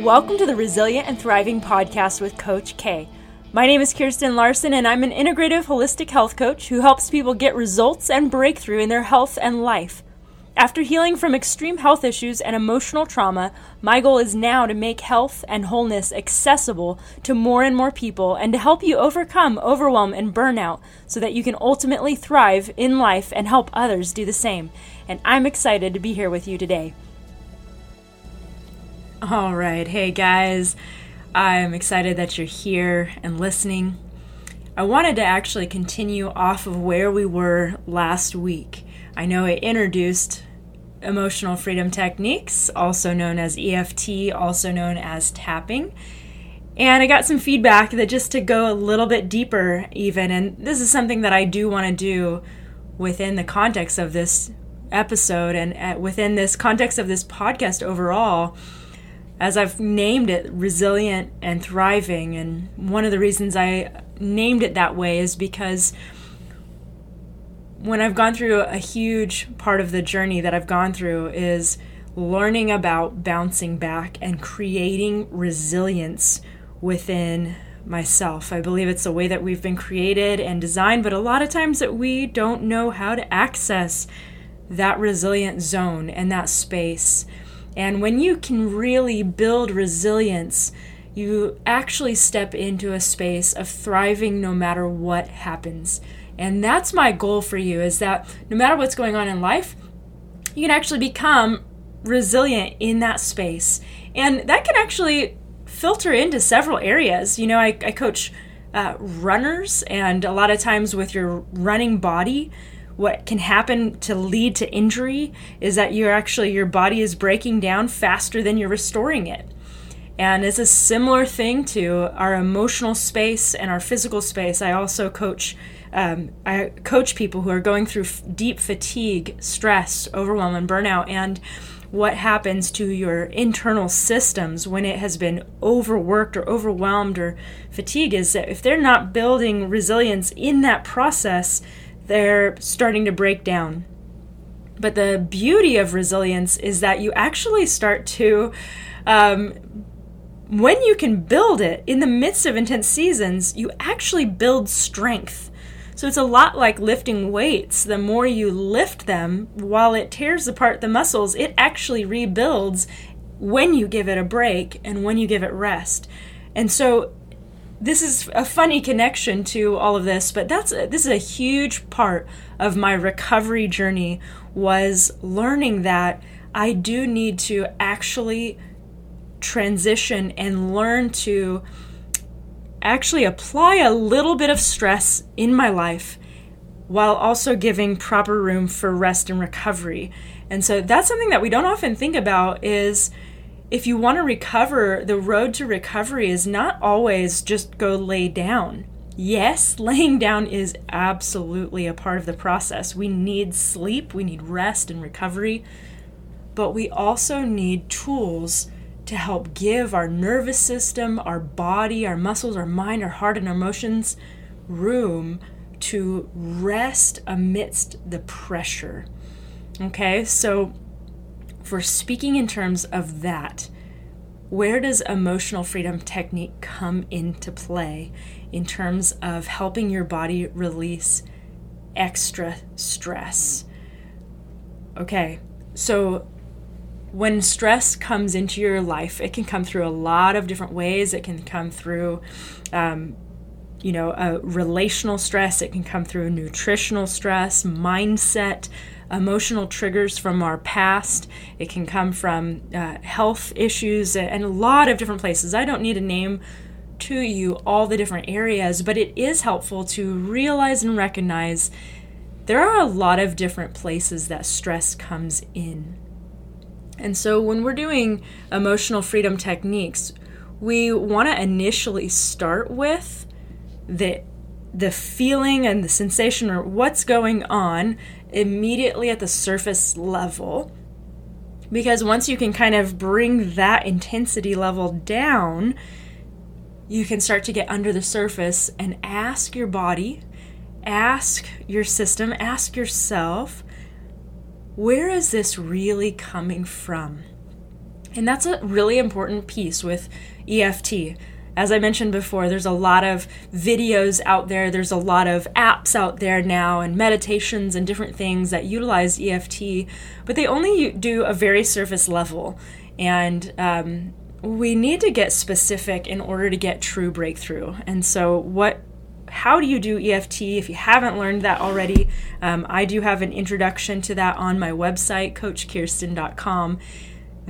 Welcome to the Resilient and Thriving podcast with Coach K. My name is Kirsten Larson, and I'm an integrative holistic health coach who helps people get results and breakthrough in their health and life. After healing from extreme health issues and emotional trauma, my goal is now to make health and wholeness accessible to more and more people and to help you overcome overwhelm and burnout so that you can ultimately thrive in life and help others do the same. And I'm excited to be here with you today. All right. Hey, guys. I'm excited that you're here and listening. I wanted to actually continue off of where we were last week. I know I introduced emotional freedom techniques, also known as EFT, also known as tapping. And I got some feedback that just to go a little bit deeper, even, and this is something that I do want to do within the context of this episode and uh, within this context of this podcast overall as I've named it, resilient and thriving. And one of the reasons I named it that way is because when I've gone through a huge part of the journey that I've gone through is learning about bouncing back and creating resilience within myself. I believe it's the way that we've been created and designed, but a lot of times that we don't know how to access that resilient zone and that space. And when you can really build resilience, you actually step into a space of thriving no matter what happens. And that's my goal for you is that no matter what's going on in life, you can actually become resilient in that space. And that can actually filter into several areas. You know, I, I coach uh, runners, and a lot of times with your running body, what can happen to lead to injury is that you're actually your body is breaking down faster than you're restoring it. And it's a similar thing to our emotional space and our physical space. I also coach um, I coach people who are going through f- deep fatigue, stress, overwhelm, and burnout, and what happens to your internal systems when it has been overworked or overwhelmed or fatigued is that if they're not building resilience in that process, they're starting to break down. But the beauty of resilience is that you actually start to, um, when you can build it in the midst of intense seasons, you actually build strength. So it's a lot like lifting weights. The more you lift them, while it tears apart the muscles, it actually rebuilds when you give it a break and when you give it rest. And so this is a funny connection to all of this, but that's a, this is a huge part of my recovery journey was learning that I do need to actually transition and learn to actually apply a little bit of stress in my life while also giving proper room for rest and recovery. And so that's something that we don't often think about is if you want to recover, the road to recovery is not always just go lay down. Yes, laying down is absolutely a part of the process. We need sleep, we need rest and recovery, but we also need tools to help give our nervous system, our body, our muscles, our mind, our heart, and our emotions room to rest amidst the pressure. Okay, so for speaking in terms of that, where does emotional freedom technique come into play in terms of helping your body release extra stress? Okay, so when stress comes into your life, it can come through a lot of different ways. It can come through, um, you know, a relational stress, it can come through nutritional stress, mindset, emotional triggers from our past. It can come from uh, health issues and a lot of different places. I don't need to name to you all the different areas, but it is helpful to realize and recognize there are a lot of different places that stress comes in. And so when we're doing emotional freedom techniques, we want to initially start with the the feeling and the sensation or what's going on immediately at the surface level. Because once you can kind of bring that intensity level down, you can start to get under the surface and ask your body, ask your system, ask yourself, where is this really coming from? And that's a really important piece with EFT. As I mentioned before, there's a lot of videos out there, there's a lot of apps out there now, and meditations and different things that utilize EFT, but they only do a very surface level. And um, we need to get specific in order to get true breakthrough. And so, what how do you do EFT if you haven't learned that already? Um, I do have an introduction to that on my website, coachkirsten.com.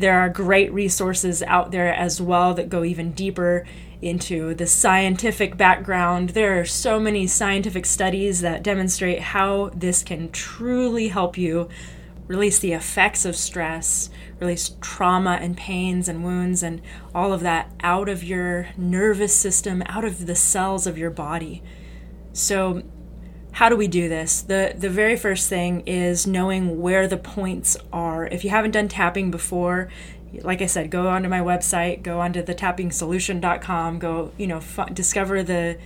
There are great resources out there as well that go even deeper into the scientific background. There are so many scientific studies that demonstrate how this can truly help you release the effects of stress, release trauma and pains and wounds and all of that out of your nervous system, out of the cells of your body. So, how do we do this? The the very first thing is knowing where the points are. If you haven't done tapping before, like I said, go onto my website, go onto the tappingsolution.com, go, you know, f- discover the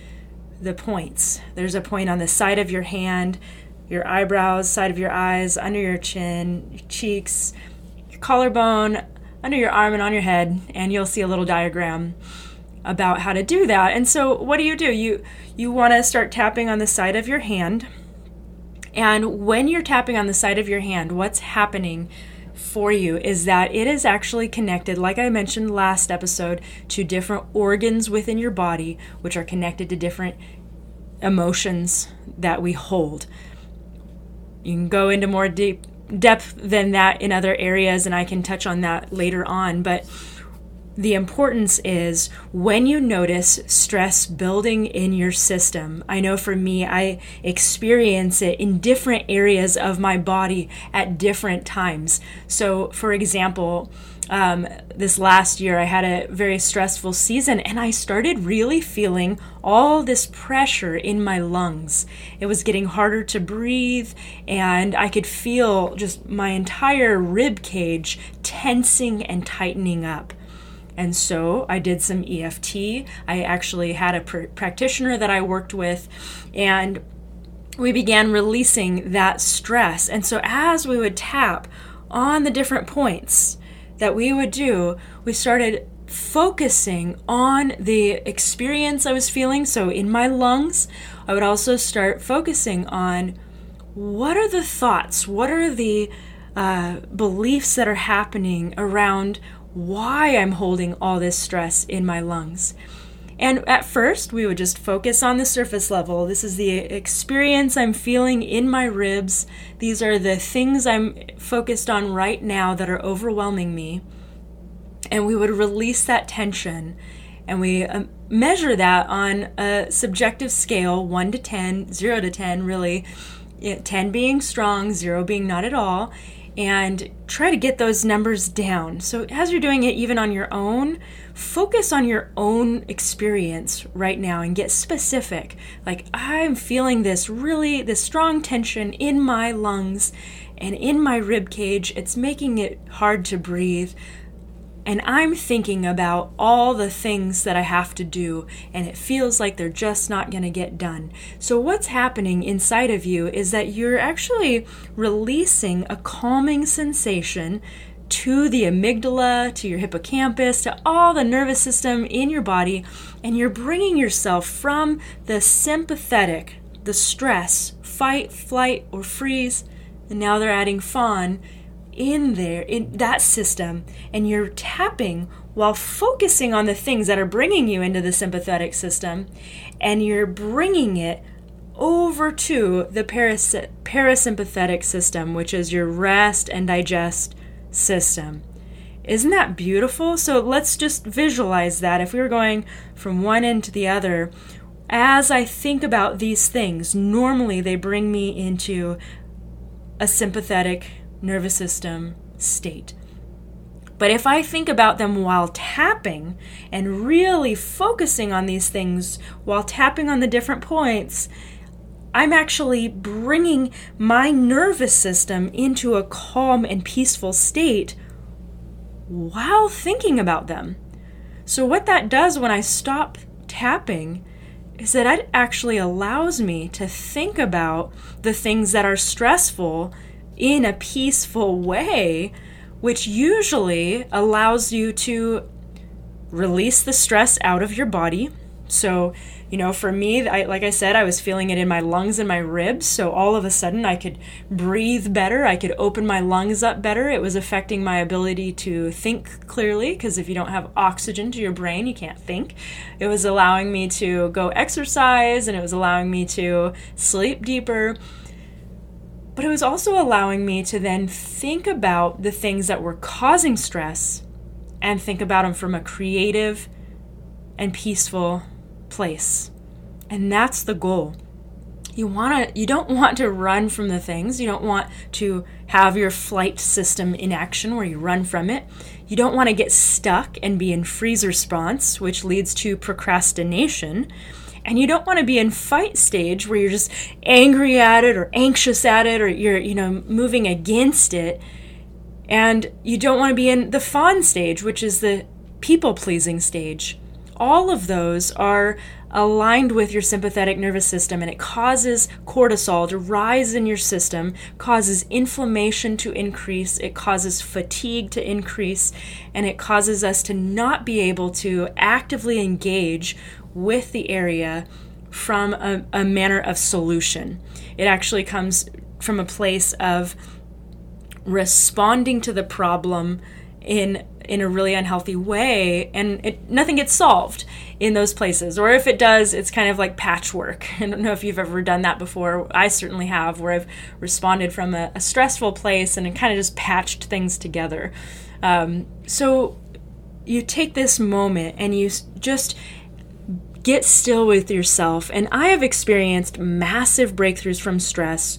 the points. There's a point on the side of your hand, your eyebrows, side of your eyes, under your chin, your cheeks, your collarbone, under your arm and on your head, and you'll see a little diagram about how to do that. And so what do you do? You you want to start tapping on the side of your hand. And when you're tapping on the side of your hand, what's happening for you is that it is actually connected, like I mentioned last episode, to different organs within your body, which are connected to different emotions that we hold. You can go into more deep depth than that in other areas, and I can touch on that later on. But the importance is when you notice stress building in your system. I know for me, I experience it in different areas of my body at different times. So, for example, um, this last year, I had a very stressful season and I started really feeling all this pressure in my lungs. It was getting harder to breathe, and I could feel just my entire rib cage tensing and tightening up. And so I did some EFT. I actually had a pr- practitioner that I worked with, and we began releasing that stress. And so as we would tap on the different points that we would do, we started focusing on the experience I was feeling. So in my lungs, I would also start focusing on what are the thoughts, what are the uh, beliefs that are happening around why I'm holding all this stress in my lungs. And at first, we would just focus on the surface level. This is the experience I'm feeling in my ribs. These are the things I'm focused on right now that are overwhelming me. And we would release that tension and we um, measure that on a subjective scale 1 to 10, 0 to 10, really. 10 being strong, 0 being not at all and try to get those numbers down. So, as you're doing it even on your own, focus on your own experience right now and get specific. Like, I'm feeling this really, this strong tension in my lungs and in my rib cage. It's making it hard to breathe and I'm thinking about all the things that I have to do, and it feels like they're just not going to get done. So, what's happening inside of you is that you're actually releasing a calming sensation to the amygdala, to your hippocampus, to all the nervous system in your body, and you're bringing yourself from the sympathetic, the stress, fight, flight, or freeze, and now they're adding fawn in there, in that system, and you're tapping while focusing on the things that are bringing you into the sympathetic system, and you're bringing it over to the paras- parasympathetic system, which is your rest and digest system. Isn't that beautiful? So let's just visualize that. If we were going from one end to the other, as I think about these things, normally they bring me into a sympathetic nervous system state. But if I think about them while tapping and really focusing on these things while tapping on the different points, I'm actually bringing my nervous system into a calm and peaceful state while thinking about them. So, what that does when I stop tapping is that it actually allows me to think about the things that are stressful in a peaceful way which usually allows you to release the stress out of your body. So, you know, for me, I, like I said, I was feeling it in my lungs and my ribs. So all of a sudden, I could breathe better. I could open my lungs up better. It was affecting my ability to think clearly because if you don't have oxygen to your brain, you can't think. It was allowing me to go exercise and it was allowing me to sleep deeper. But it was also allowing me to then think about the things that were causing stress and think about them from a creative and peaceful place. And that's the goal. You want to you don't want to run from the things. You don't want to have your flight system in action where you run from it. You don't want to get stuck and be in freeze response, which leads to procrastination. And you don't want to be in fight stage where you're just angry at it or anxious at it or you're, you know, moving against it. And you don't want to be in the fawn stage, which is the people pleasing stage all of those are aligned with your sympathetic nervous system and it causes cortisol to rise in your system, causes inflammation to increase, it causes fatigue to increase, and it causes us to not be able to actively engage with the area from a, a manner of solution. It actually comes from a place of responding to the problem in in a really unhealthy way and it, nothing gets solved in those places. Or if it does it's kind of like patchwork. I don't know if you've ever done that before. I certainly have where i've responded from a, a stressful place and kind of just patched things together. Um, so you take this moment and you just get still with yourself and i have experienced massive breakthroughs from stress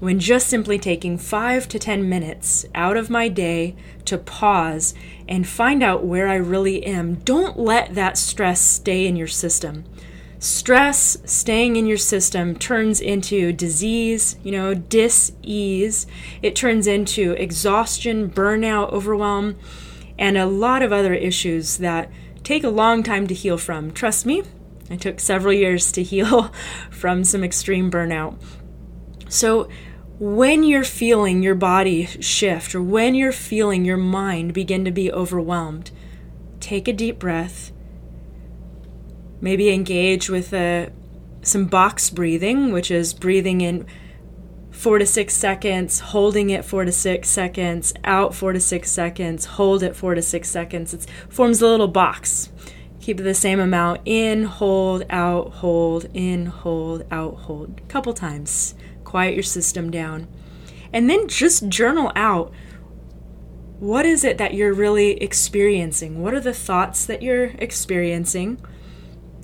when just simply taking five to 10 minutes out of my day to pause and find out where I really am. Don't let that stress stay in your system. Stress staying in your system turns into disease, you know, dis ease. It turns into exhaustion, burnout, overwhelm, and a lot of other issues that take a long time to heal from. Trust me, I took several years to heal from some extreme burnout. So, when you're feeling your body shift or when you're feeling your mind begin to be overwhelmed, take a deep breath. Maybe engage with a, uh, some box breathing, which is breathing in four to six seconds, holding it four to six seconds, out four to six seconds, hold it four to six seconds. It forms a little box. Keep the same amount in, hold, out, hold, in, hold, out, hold. A couple times quiet your system down. And then just journal out what is it that you're really experiencing? What are the thoughts that you're experiencing?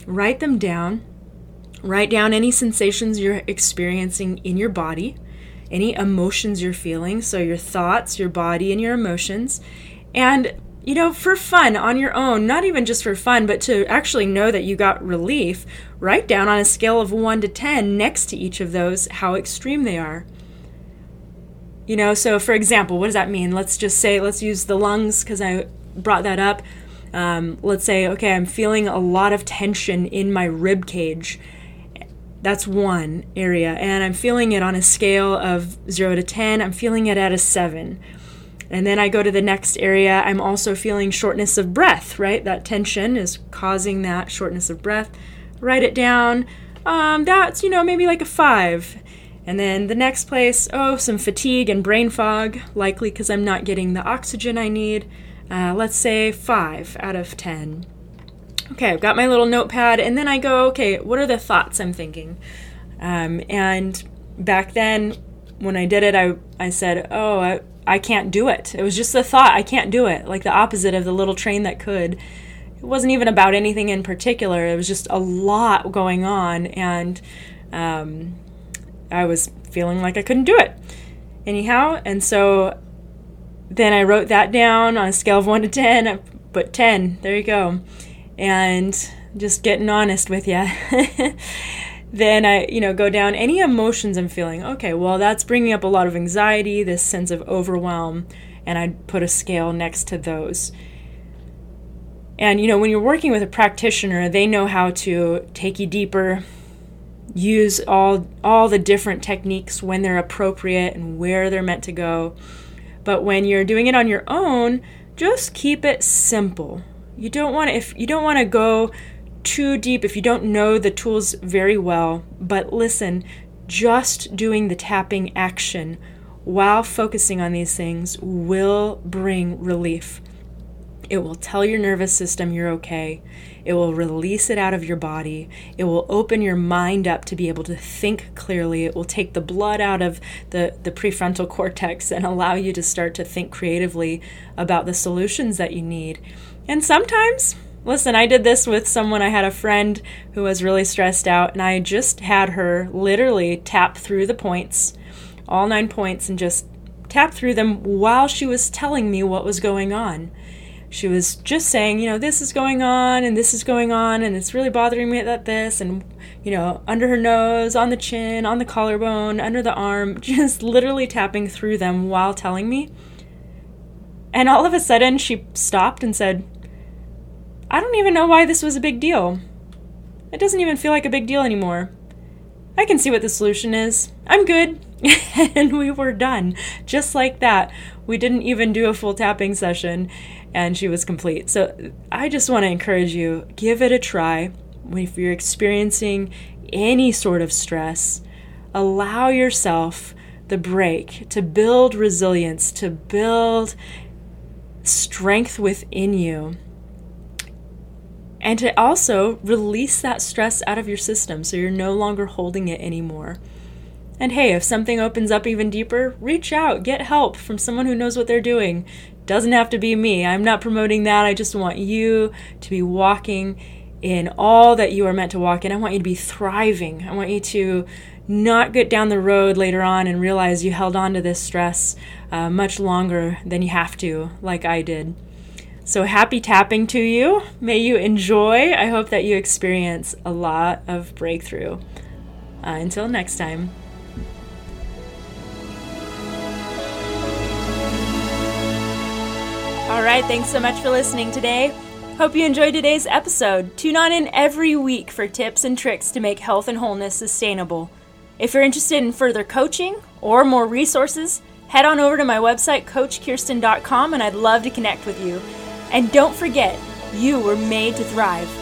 Write them down. Write down any sensations you're experiencing in your body, any emotions you're feeling. So, your thoughts, your body, and your emotions. And you know, for fun on your own, not even just for fun, but to actually know that you got relief, write down on a scale of 1 to 10 next to each of those how extreme they are. You know, so for example, what does that mean? Let's just say, let's use the lungs because I brought that up. Um, let's say, okay, I'm feeling a lot of tension in my rib cage. That's one area. And I'm feeling it on a scale of 0 to 10. I'm feeling it at a 7 and then I go to the next area. I'm also feeling shortness of breath, right? That tension is causing that shortness of breath. Write it down. Um, that's, you know, maybe like a five. And then the next place, oh, some fatigue and brain fog, likely because I'm not getting the oxygen I need. Uh, let's say five out of 10. Okay, I've got my little notepad, and then I go, okay, what are the thoughts I'm thinking? Um, and back then, when I did it, I, I said, oh, I, I can't do it. It was just the thought, I can't do it. Like the opposite of the little train that could. It wasn't even about anything in particular. It was just a lot going on, and um, I was feeling like I couldn't do it. Anyhow, and so then I wrote that down on a scale of 1 to 10. I put 10. There you go. And just getting honest with you. then I, you know, go down any emotions I'm feeling. Okay, well, that's bringing up a lot of anxiety, this sense of overwhelm, and I'd put a scale next to those. And you know, when you're working with a practitioner, they know how to take you deeper, use all all the different techniques when they're appropriate and where they're meant to go. But when you're doing it on your own, just keep it simple. You don't want to if you don't want to go too deep if you don't know the tools very well, but listen, just doing the tapping action while focusing on these things will bring relief. It will tell your nervous system you're okay. It will release it out of your body. It will open your mind up to be able to think clearly. It will take the blood out of the, the prefrontal cortex and allow you to start to think creatively about the solutions that you need. And sometimes, listen, I did this with someone. I had a friend who was really stressed out, and I just had her literally tap through the points, all nine points, and just tap through them while she was telling me what was going on she was just saying, you know, this is going on and this is going on and it's really bothering me at this and you know, under her nose, on the chin, on the collarbone, under the arm, just literally tapping through them while telling me. And all of a sudden she stopped and said, I don't even know why this was a big deal. It doesn't even feel like a big deal anymore. I can see what the solution is. I'm good. and we were done. Just like that. We didn't even do a full tapping session and she was complete. So I just want to encourage you give it a try. If you're experiencing any sort of stress, allow yourself the break to build resilience, to build strength within you, and to also release that stress out of your system so you're no longer holding it anymore. And hey, if something opens up even deeper, reach out, get help from someone who knows what they're doing. Doesn't have to be me. I'm not promoting that. I just want you to be walking in all that you are meant to walk in. I want you to be thriving. I want you to not get down the road later on and realize you held on to this stress uh, much longer than you have to, like I did. So happy tapping to you. May you enjoy. I hope that you experience a lot of breakthrough. Uh, until next time. All right, thanks so much for listening today. Hope you enjoyed today's episode. Tune on in every week for tips and tricks to make health and wholeness sustainable. If you're interested in further coaching or more resources, head on over to my website, coachkirsten.com, and I'd love to connect with you. And don't forget, you were made to thrive.